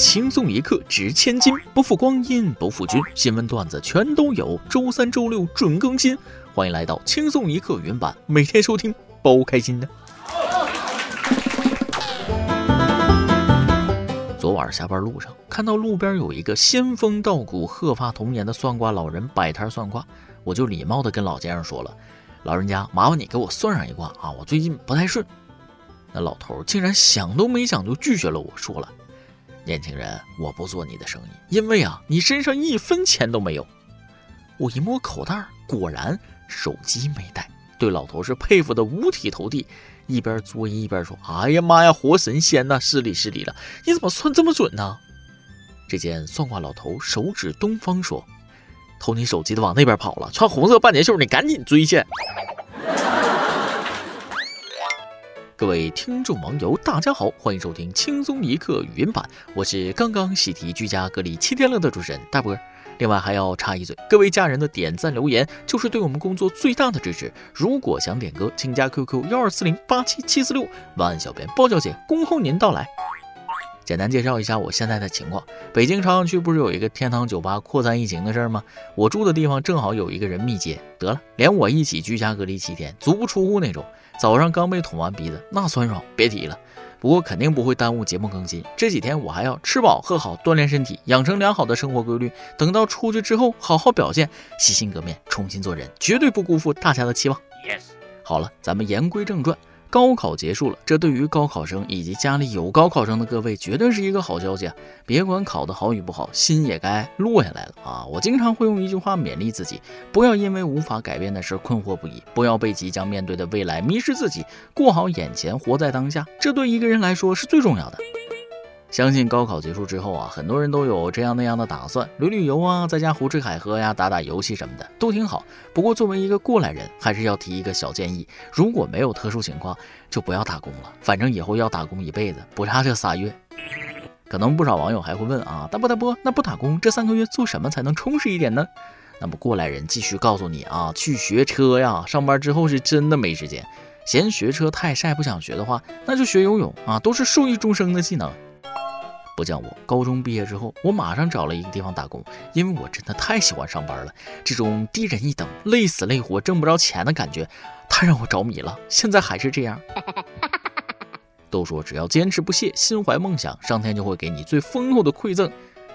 轻松一刻值千金，不负光阴不负君。新闻段子全都有，周三、周六准更新。欢迎来到轻松一刻原版，每天收听，包开心的。昨晚下班路上，看到路边有一个仙风道骨、鹤发童颜的算卦老人摆摊算卦，我就礼貌的跟老先生说了：“老人家，麻烦你给我算上一卦啊，我最近不太顺。”那老头竟然想都没想就拒绝了我，说了。年轻人，我不做你的生意，因为啊，你身上一分钱都没有。我一摸口袋，果然手机没带。对老头是佩服的五体投地，一边作揖一边说：“哎呀妈呀，活神仙呐！失礼失礼了，你怎么算这么准呢？”只见算卦老头手指东方说：“偷你手机的往那边跑了，穿红色半截袖，你赶紧追去。”各位听众网友，大家好，欢迎收听轻松一刻语音版，我是刚刚喜提居家隔离七天了的主持人大波。另外还要插一嘴，各位家人的点赞留言就是对我们工作最大的支持。如果想点歌，请加 QQ 幺二四零八七七四六，万小编包小姐恭候您到来。简单介绍一下我现在的情况：北京朝阳区不是有一个天堂酒吧扩散疫情的事儿吗？我住的地方正好有一个人密接，得了，连我一起居家隔离七天，足不出户那种。早上刚被捅完鼻子，那酸爽别提了。不过肯定不会耽误节目更新。这几天我还要吃饱喝好，锻炼身体，养成良好的生活规律。等到出去之后，好好表现，洗心革面，重新做人，绝对不辜负大家的期望。Yes。好了，咱们言归正传。高考结束了，这对于高考生以及家里有高考生的各位，绝对是一个好消息啊！别管考得好与不好，心也该落下来了啊！我经常会用一句话勉励自己：不要因为无法改变的事困惑不已，不要被即将面对的未来迷失自己，过好眼前，活在当下，这对一个人来说是最重要的。相信高考结束之后啊，很多人都有这样那样的打算，旅旅游啊，在家胡吃海喝呀，打打游戏什么的都挺好。不过作为一个过来人，还是要提一个小建议：如果没有特殊情况，就不要打工了。反正以后要打工一辈子，不差这仨月。可能不少网友还会问啊，大波大波，那不打工这三个月做什么才能充实一点呢？那么过来人继续告诉你啊，去学车呀。上班之后是真的没时间，嫌学车太晒不想学的话，那就学游泳啊，都是受益终生的技能。不像我，高中毕业之后，我马上找了一个地方打工，因为我真的太喜欢上班了。这种低人一等、累死累活、挣不着钱的感觉，太让我着迷了。现在还是这样。都说只要坚持不懈、心怀梦想，上天就会给你最丰厚的馈赠。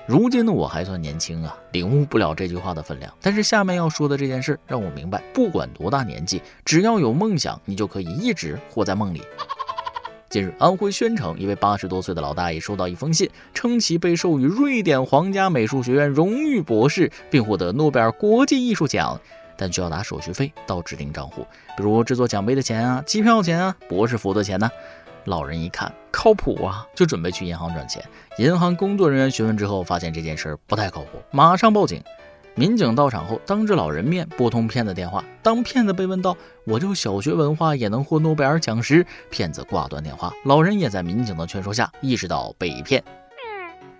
如今的我还算年轻啊，领悟不了这句话的分量。但是下面要说的这件事，让我明白，不管多大年纪，只要有梦想，你就可以一直活在梦里。近日，安徽宣城一位八十多岁的老大爷收到一封信，称其被授予瑞典皇家美术学院荣誉博士，并获得诺贝尔国际艺术奖，但需要打手续费到指定账户，比如制作奖杯的钱啊、机票钱啊、博士服的钱呢。老人一看靠谱啊，就准备去银行转钱。银行工作人员询问之后，发现这件事不太靠谱，马上报警。民警到场后，当着老人面拨通骗子电话。当骗子被问到“我就小学文化也能获诺贝尔奖”时，骗子挂断电话。老人也在民警的劝说下意识到被骗，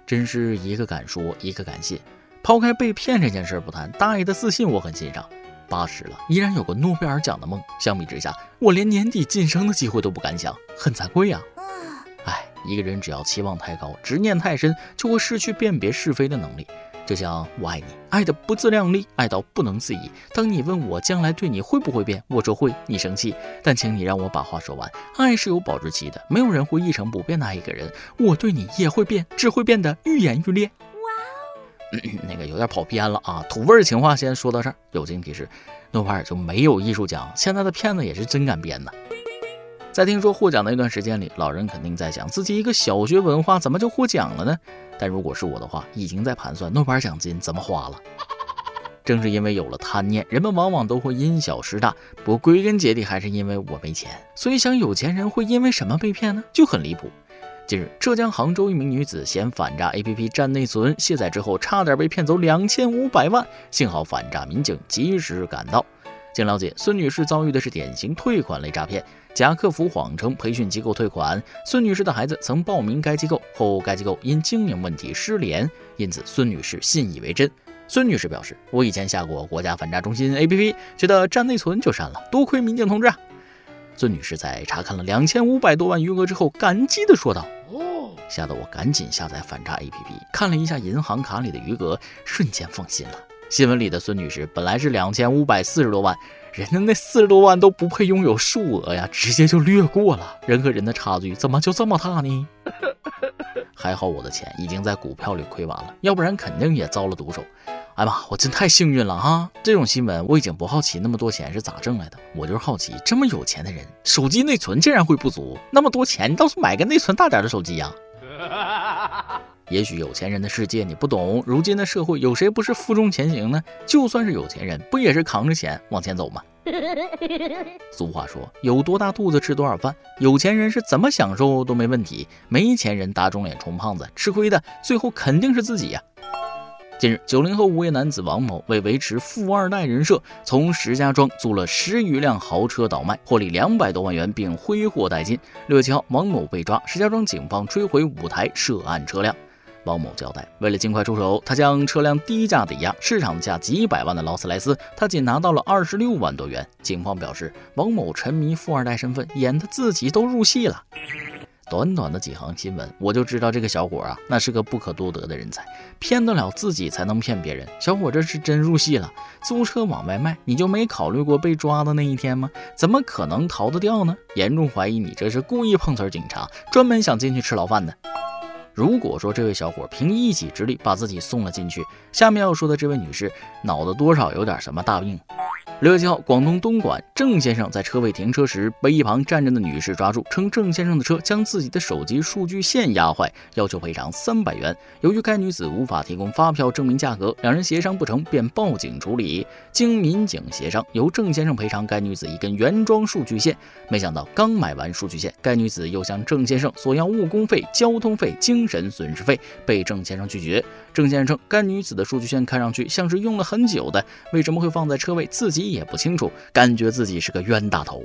真是一个敢说，一个敢信。抛开被骗这件事不谈，大爷的自信我很欣赏。八十了，依然有个诺贝尔奖的梦。相比之下，我连年底晋升的机会都不敢想，很惭愧呀。哎，一个人只要期望太高，执念太深，就会失去辨别是非的能力。就像我爱你，爱的不自量力，爱到不能自已。当你问我将来对你会不会变，我说会，你生气，但请你让我把话说完。爱是有保质期的，没有人会一成不变的爱一个人。我对你也会变，只会变得愈演愈烈。哇哦，那个有点跑偏了啊。土味情话先说到这儿。友情提示：诺贝尔就没有艺术奖，现在的骗子也是真敢编呐。在听说获奖的那段时间里，老人肯定在想，自己一个小学文化怎么就获奖了呢？但如果是我的话，已经在盘算诺贝尔奖金怎么花了。正是因为有了贪念，人们往往都会因小失大。不过归根结底还是因为我没钱。所以想有钱人会因为什么被骗呢？就很离谱。近日，浙江杭州一名女子嫌反诈 APP 占内存，卸载之后差点被骗走两千五百万，幸好反诈民警及时赶到。经了解，孙女士遭遇的是典型退款类诈骗。假客服谎称培训机构退款，孙女士的孩子曾报名该机构后，该机构因经营问题失联，因此孙女士信以为真。孙女士表示：“我以前下过国家反诈中心 APP，觉得占内存就删了，多亏民警同志啊！”孙女士在查看了两千五百多万余额之后，感激地说道：“哦，吓得我赶紧下载反诈 APP，看了一下银行卡里的余额，瞬间放心了。新闻里的孙女士本来是两千五百四十多万，人家那四十多万都不配拥有数额呀，直接就略过了。人和人的差距怎么就这么大呢？还好我的钱已经在股票里亏完了，要不然肯定也遭了毒手。”哎妈，我真太幸运了哈！这种新闻我已经不好奇那么多钱是咋挣来的，我就是好奇这么有钱的人，手机内存竟然会不足，那么多钱你倒是买个内存大点的手机呀！也许有钱人的世界你不懂，如今的社会有谁不是负重前行呢？就算是有钱人，不也是扛着钱往前走吗？俗话说，有多大肚子吃多少饭，有钱人是怎么享受都没问题，没钱人打肿脸充胖子，吃亏的最后肯定是自己呀！近日，九零后无业男子王某为维持富二代人设，从石家庄租了十余辆豪车倒卖，获利两百多万元，并挥霍殆尽。六月七号，王某被抓，石家庄警方追回五台涉案车辆。王某交代，为了尽快出手，他将车辆低价抵押，市场价几百万的劳斯莱斯，他仅拿到了二十六万多元。警方表示，王某沉迷富二代身份，演的自己都入戏了。短短的几行新闻，我就知道这个小伙啊，那是个不可多得的人才，骗得了自己才能骗别人。小伙这是真入戏了，租车往外卖，你就没考虑过被抓的那一天吗？怎么可能逃得掉呢？严重怀疑你这是故意碰瓷警察，专门想进去吃牢饭的。如果说这位小伙凭一己之力把自己送了进去，下面要说的这位女士脑子多少有点什么大病。六月七号，广东东莞，郑先生在车位停车时被一旁站着的女士抓住，称郑先生的车将自己的手机数据线压坏，要求赔偿三百元。由于该女子无法提供发票证明价格，两人协商不成，便报警处理。经民警协商，由郑先生赔偿该女子一根原装数据线。没想到刚买完数据线，该女子又向郑先生索要误工费、交通费、精神损失费，被郑先生拒绝。郑先生称，该女子的数据线看上去像是用了很久的，为什么会放在车位，自己也不清楚，感觉自己是个冤大头。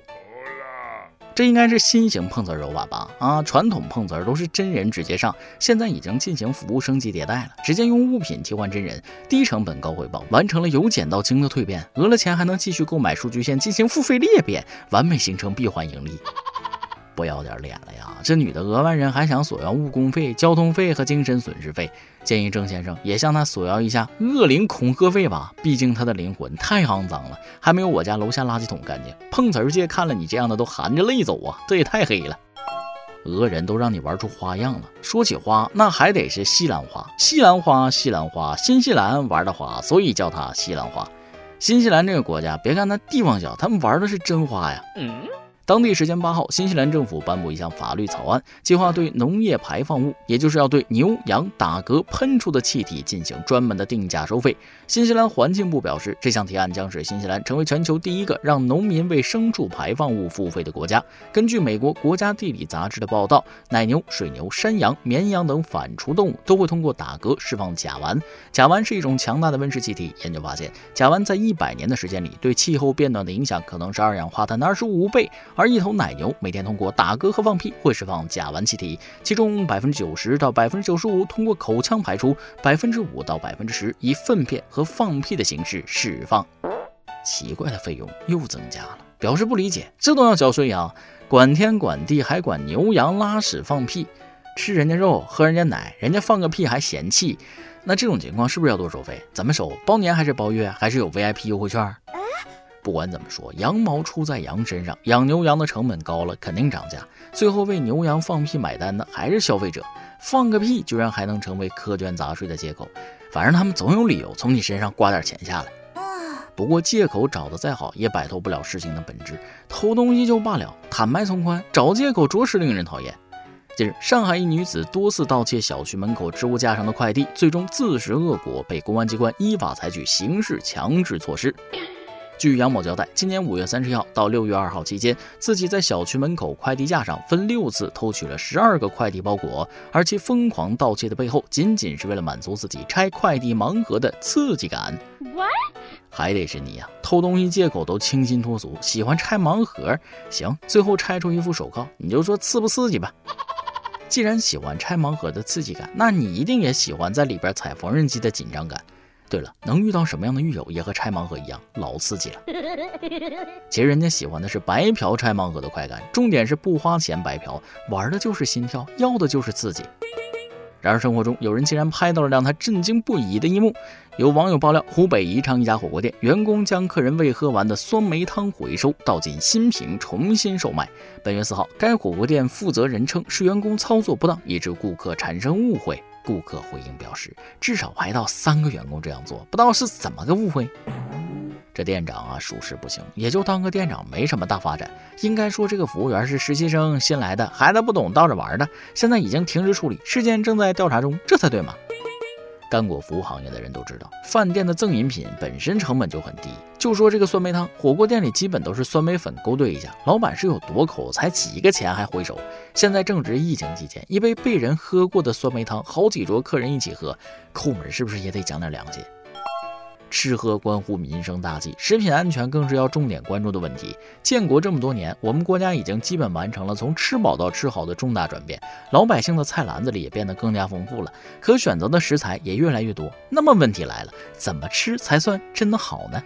这应该是新型碰瓷手法吧？啊，传统碰瓷都是真人直接上，现在已经进行服务升级迭代了，直接用物品替换真人，低成本高回报，完成了由简到精的蜕变，讹了钱还能继续购买数据线进行付费裂变，完美形成闭环盈利。不要点脸了呀！这女的讹完人还想索要误工费、交通费和精神损失费，建议郑先生也向他索要一下恶灵恐吓费吧。毕竟他的灵魂太肮脏了，还没有我家楼下垃圾桶干净。碰瓷儿界看了你这样的都含着泪走啊！这也太黑了。讹人都让你玩出花样了。说起花，那还得是西兰花。西兰花，西兰花，新西兰玩的花，所以叫它西兰花。新西兰这个国家，别看它地方小，他们玩的是真花呀。当地时间八号，新西兰政府颁布一项法律草案，计划对农业排放物，也就是要对牛羊打嗝喷出的气体进行专门的定价收费。新西兰环境部表示，这项提案将使新西兰成为全球第一个让农民为牲畜排放物付费的国家。根据美国国家地理杂志的报道，奶牛、水牛、山羊、绵羊等反刍动物都会通过打嗝释放甲烷。甲烷是一种强大的温室气体。研究发现，甲烷在一百年的时间里，对气候变暖的影响可能是二氧化碳的二十五倍。而一头奶牛每天通过打嗝和放屁会释放甲烷气体，其中百分之九十到百分之九十五通过口腔排出，百分之五到百分之十以粪便和放屁的形式释放。奇怪的费用又增加了，表示不理解，这都要交税呀？管天管地还管牛羊拉屎放屁，吃人家肉喝人家奶，人家放个屁还嫌弃，那这种情况是不是要多收费？怎么收？包年还是包月？还是有 VIP 优惠券？不管怎么说，羊毛出在羊身上，养牛羊的成本高了，肯定涨价。最后为牛羊放屁买单的还是消费者，放个屁居然还能成为苛捐杂税的借口。反正他们总有理由从你身上刮点钱下来。不过借口找的再好，也摆脱不了事情的本质。偷东西就罢了，坦白从宽，找借口着实令人讨厌。近日，上海一女子多次盗窃小区门口置物架上的快递，最终自食恶果，被公安机关依法采取刑事强制措施。据杨某交代，今年五月三十号到六月二号期间，自己在小区门口快递架上分六次偷取了十二个快递包裹，而其疯狂盗窃的背后，仅仅是为了满足自己拆快递盲盒的刺激感。还得是你呀，偷东西借口都清新脱俗，喜欢拆盲盒。行，最后拆出一副手铐，你就说刺不刺激吧。既然喜欢拆盲盒的刺激感，那你一定也喜欢在里边踩缝纫机的紧张感。对了，能遇到什么样的狱友也和拆盲盒一样，老刺激了。其实人家喜欢的是白嫖拆盲盒的快感，重点是不花钱白嫖，玩的就是心跳，要的就是刺激。然而生活中有人竟然拍到了让他震惊不已的一幕。有网友爆料，湖北宜昌一家火锅店员工将客人未喝完的酸梅汤回收，倒进新瓶重新售卖。本月四号，该火锅店负责人称是员工操作不当，以致顾客产生误会。顾客回应表示，至少排到三个员工这样做，不知道是怎么个误会。这店长啊，属实不行，也就当个店长，没什么大发展。应该说，这个服务员是实习生，新来的，孩子不懂闹着玩的。现在已经停职处理，事件正在调查中，这才对嘛。干过服务行业的人都知道，饭店的赠饮品本身成本就很低。就说这个酸梅汤，火锅店里基本都是酸梅粉勾兑一下，老板是有多抠，才几个钱还回收。现在正值疫情期间，一杯被人喝过的酸梅汤，好几桌客人一起喝，抠门是不是也得讲点良心？吃喝关乎民生大计，食品安全更是要重点关注的问题。建国这么多年，我们国家已经基本完成了从吃饱到吃好的重大转变，老百姓的菜篮子里也变得更加丰富了，可选择的食材也越来越多。那么问题来了，怎么吃才算真的好呢？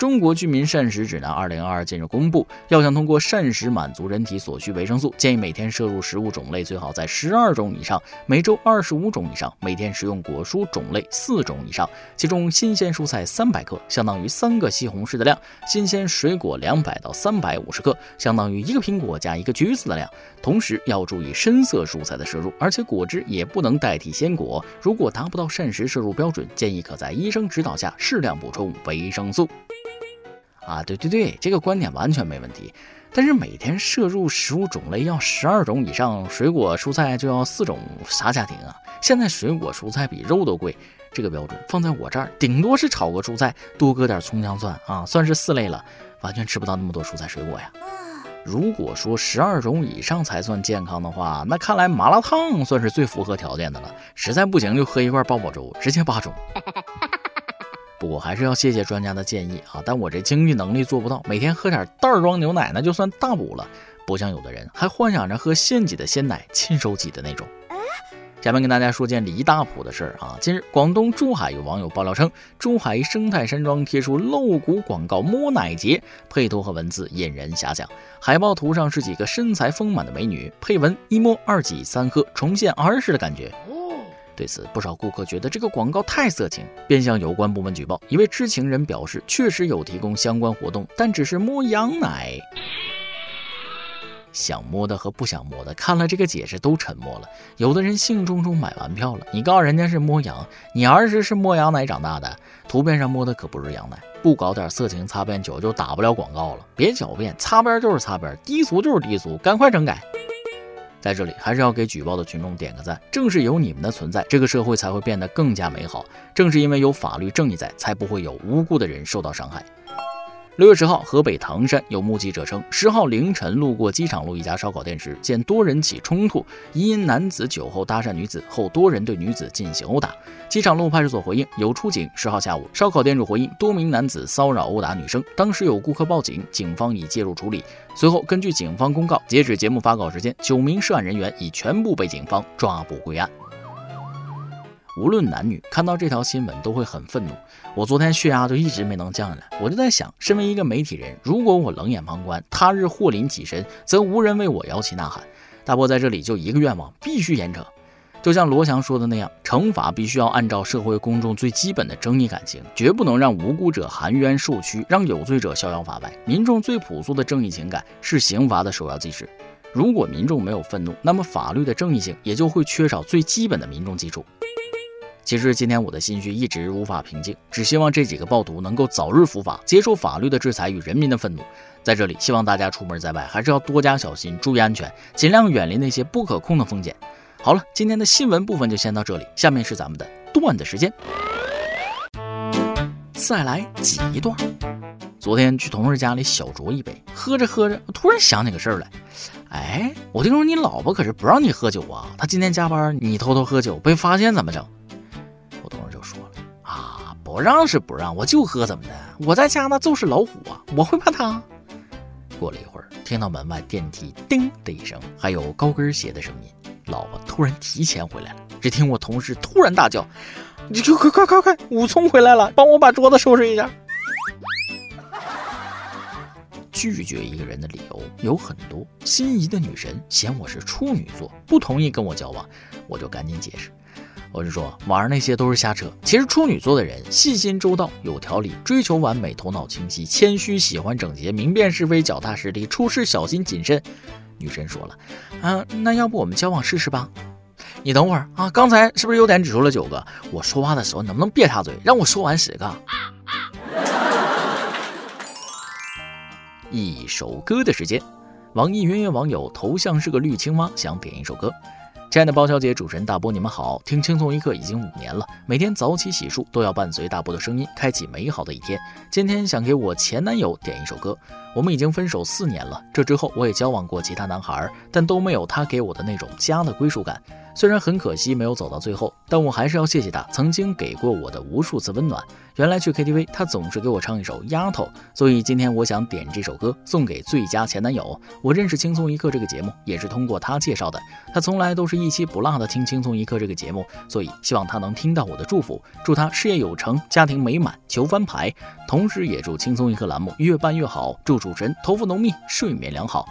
中国居民膳食指南二零二二近日公布，要想通过膳食满足人体所需维生素，建议每天摄入食物种类最好在十二种以上，每周二十五种以上，每天食用果蔬种类四种以上，其中新鲜蔬菜三百克，相当于三个西红柿的量；新鲜水果两百到三百五十克，相当于一个苹果加一个橘子的量。同时要注意深色蔬菜的摄入，而且果汁也不能代替鲜果。如果达不到膳食摄入标准，建议可在医生指导下适量补充维生素。啊，对对对，这个观点完全没问题。但是每天摄入食物种类要十二种以上，水果蔬菜就要四种，啥家庭啊？现在水果蔬菜比肉都贵，这个标准放在我这儿，顶多是炒个蔬菜，多搁点葱姜蒜啊，算是四类了，完全吃不到那么多蔬菜水果呀。如果说十二种以上才算健康的话，那看来麻辣烫算是最符合条件的了。实在不行就喝一罐八宝粥，直接八中。不过还是要谢谢专家的建议啊，但我这经济能力做不到，每天喝点袋装牛奶那就算大补了，不像有的人还幻想着喝现挤的鲜奶，亲手挤的那种。下面跟大家说件离大谱的事儿啊！近日，广东珠海有网友爆料称，珠海生态山庄贴出露骨广告摸奶节，配图和文字引人遐想。海报图上是几个身材丰满的美女，配文一摸二挤三喝，重现儿时的感觉。对此，不少顾客觉得这个广告太色情，便向有关部门举报。一位知情人表示，确实有提供相关活动，但只是摸羊奶。想摸的和不想摸的，看了这个解释都沉默了。有的人兴冲冲买完票了，你告诉人家是摸羊，你儿时是摸羊奶长大的，图片上摸的可不是羊奶。不搞点色情擦边球，就打不了广告了。别狡辩，擦边就是擦边，低俗就是低俗，赶快整改。在这里还是要给举报的群众点个赞，正是有你们的存在，这个社会才会变得更加美好。正是因为有法律正义在，才不会有无辜的人受到伤害。六月十号，河北唐山有目击者称，十号凌晨路过机场路一家烧烤店时，见多人起冲突，疑因男子酒后搭讪女子后，多人对女子进行殴打。机场路派出所回应有出警。十号下午，烧烤店主回应多名男子骚扰殴打女生，当时有顾客报警，警方已介入处理。随后，根据警方公告，截止节目发稿时间，九名涉案人员已全部被警方抓捕归案。无论男女，看到这条新闻都会很愤怒。我昨天血压就一直没能降下来，我就在想，身为一个媒体人，如果我冷眼旁观，他日祸临己身，则无人为我摇旗呐喊。大波在这里就一个愿望，必须严惩。就像罗翔说的那样，惩罚必须要按照社会公众最基本的正义感情，绝不能让无辜者含冤受屈，让有罪者逍遥法外。民众最朴素的正义情感是刑罚的首要基石。如果民众没有愤怒，那么法律的正义性也就会缺少最基本的民众基础。其实今天我的心绪一直无法平静，只希望这几个暴徒能够早日伏法，接受法律的制裁与人民的愤怒。在这里，希望大家出门在外还是要多加小心，注意安全，尽量远离那些不可控的风险。好了，今天的新闻部分就先到这里，下面是咱们的段子时间。再来挤一段。昨天去同事家里小酌一杯，喝着喝着，突然想起个事儿来。哎，我听说你老婆可是不让你喝酒啊？她今天加班，你偷偷喝酒被发现怎么整？不让是不让，我就喝怎么的？我在家那就是老虎啊，我会怕他。过了一会儿，听到门外电梯叮的一声，还有高跟鞋的声音，老婆突然提前回来了。只听我同事突然大叫：“你就快快快快，武聪回来了，帮我把桌子收拾一下。拒绝一个人的理由有很多，心仪的女神嫌我是处女座，不同意跟我交往，我就赶紧解释。我是说，网上那些都是瞎扯。其实处女座的人细心周到、有条理，追求完美，头脑清晰，谦虚，喜欢整洁，明辨是非，脚踏实地，处事小心谨慎。女神说了，嗯，那要不我们交往试试吧？你等会儿啊，刚才是不是优点指出了九个？我说话的时候能不能别插嘴，让我说完十个？一首歌的时间，网易云音乐网友头像是个绿青蛙，想点一首歌。亲爱的包小姐，主持人大波，你们好！听轻松一刻已经五年了，每天早起洗漱都要伴随大波的声音，开启美好的一天。今天想给我前男友点一首歌。我们已经分手四年了，这之后我也交往过其他男孩，但都没有他给我的那种家的归属感。虽然很可惜没有走到最后，但我还是要谢谢他曾经给过我的无数次温暖。原来去 KTV，他总是给我唱一首《丫头》，所以今天我想点这首歌送给最佳前男友。我认识《轻松一刻》这个节目也是通过他介绍的，他从来都是一期不落的听《轻松一刻》这个节目，所以希望他能听到我的祝福，祝他事业有成，家庭美满，求翻牌。同时也祝《轻松一刻》栏目越办越好，祝主持人头发浓密，睡眠良好。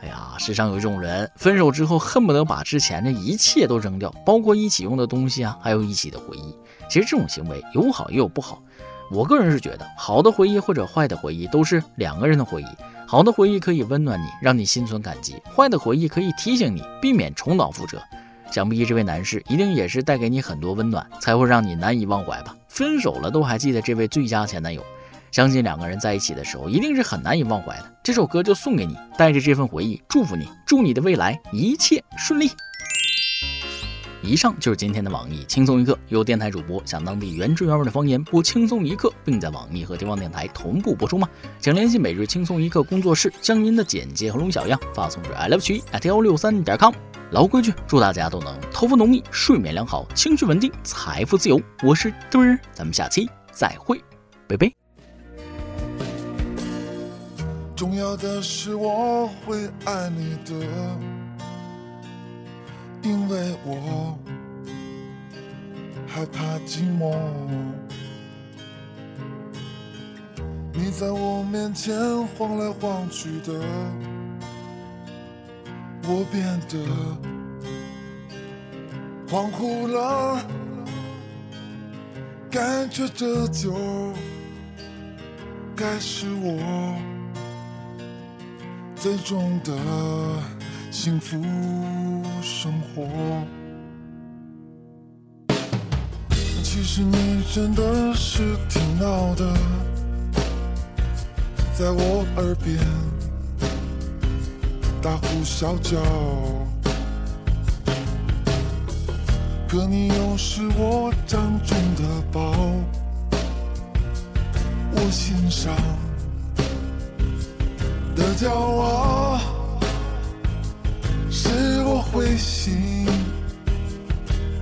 哎呀，世上有一种人，分手之后恨不得把之前的一切都扔掉，包括一起用的东西啊，还有一起的回忆。其实这种行为有好也有不好。我个人是觉得，好的回忆或者坏的回忆都是两个人的回忆。好的回忆可以温暖你，让你心存感激；坏的回忆可以提醒你，避免重蹈覆辙。想必这位男士一定也是带给你很多温暖，才会让你难以忘怀吧？分手了都还记得这位最佳前男友。相信两个人在一起的时候，一定是很难以忘怀的。这首歌就送给你，带着这份回忆，祝福你，祝你的未来一切顺利。以上就是今天的网易轻松一刻，由电台主播向当地原汁原味的方言播轻松一刻，并在网易和地方电台同步播出吗？请联系每日轻松一刻工作室，将您的简介和录音小样发送至 i love you at 幺六三点 com。老规矩，祝大家都能头发浓密，睡眠良好，情绪稳定，财富自由。我是墩儿，咱们下期再会，拜拜。重要的是我会爱你的，因为我害怕寂寞。你在我面前晃来晃去的，我变得恍惚了，感觉这就该是我。最终的幸福生活。其实你真的是挺闹的，在我耳边大呼小叫，可你又是我掌中的宝，我心上。的骄傲，是我灰心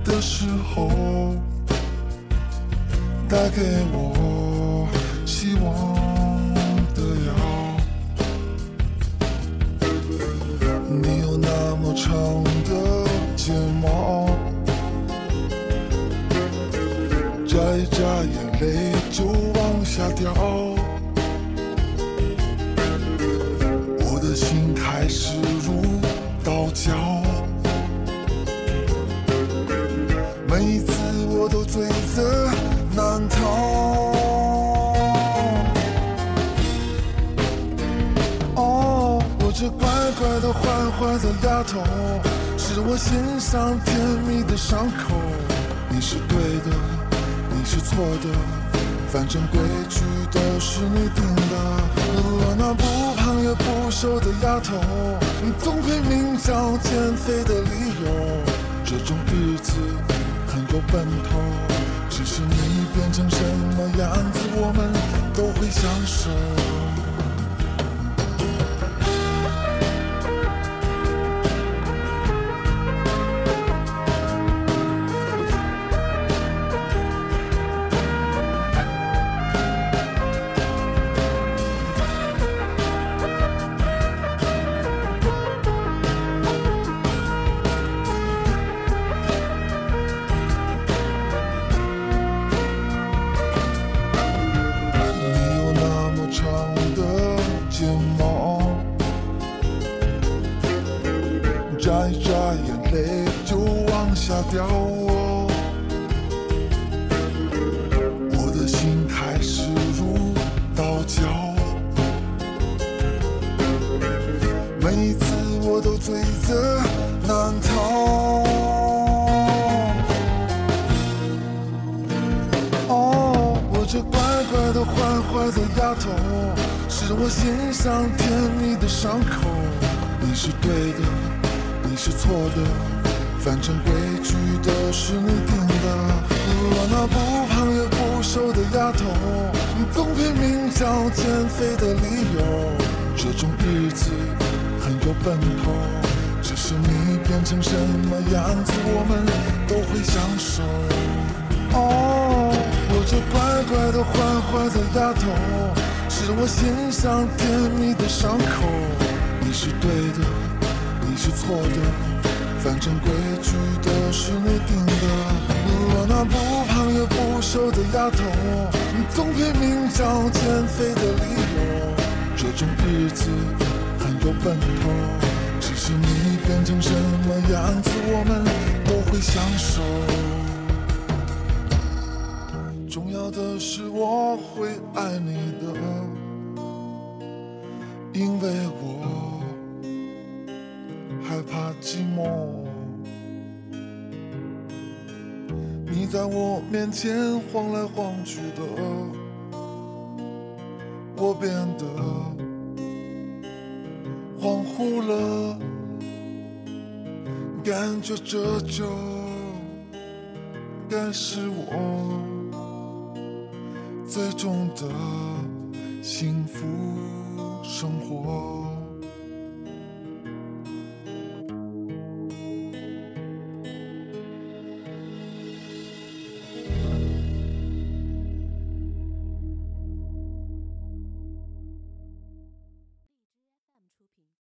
的时候带给我希望的药。你有那么长的睫毛，眨一眨眼泪就往下掉。每一次我都罪责难逃哦，我这乖乖的坏坏的丫头，是我心上甜蜜的伤口，你是对的，你是错的，反正规矩都是你定的，我那不。瘦的丫头，你总拼命找减肥的理由。这种日子很有奔头，只是你变成什么样子，我们都会相守。我都罪责难逃。哦，我这乖乖的坏坏的丫头，是我心上甜蜜的伤口。你是对的，你是错的，反正规矩都是你定的。我那不胖也不瘦的丫头，总拼命找减肥的理由。这种日子很有奔头，只是你变成什么样子，我们都会享受。哦，我这乖乖的坏坏的丫头，是我心上甜蜜的伤口。你是对的，你是错的，反正规矩都是你定的。我那不胖也不瘦的丫头，总拼命找减肥的理由。这种日子有奔头，只是你变成什么样子，我们都会相守。重要的是我会爱你的，因为我害怕寂寞。你在我面前晃来晃去的，我变得恍惚了，感觉这就该是我最终的幸福生活。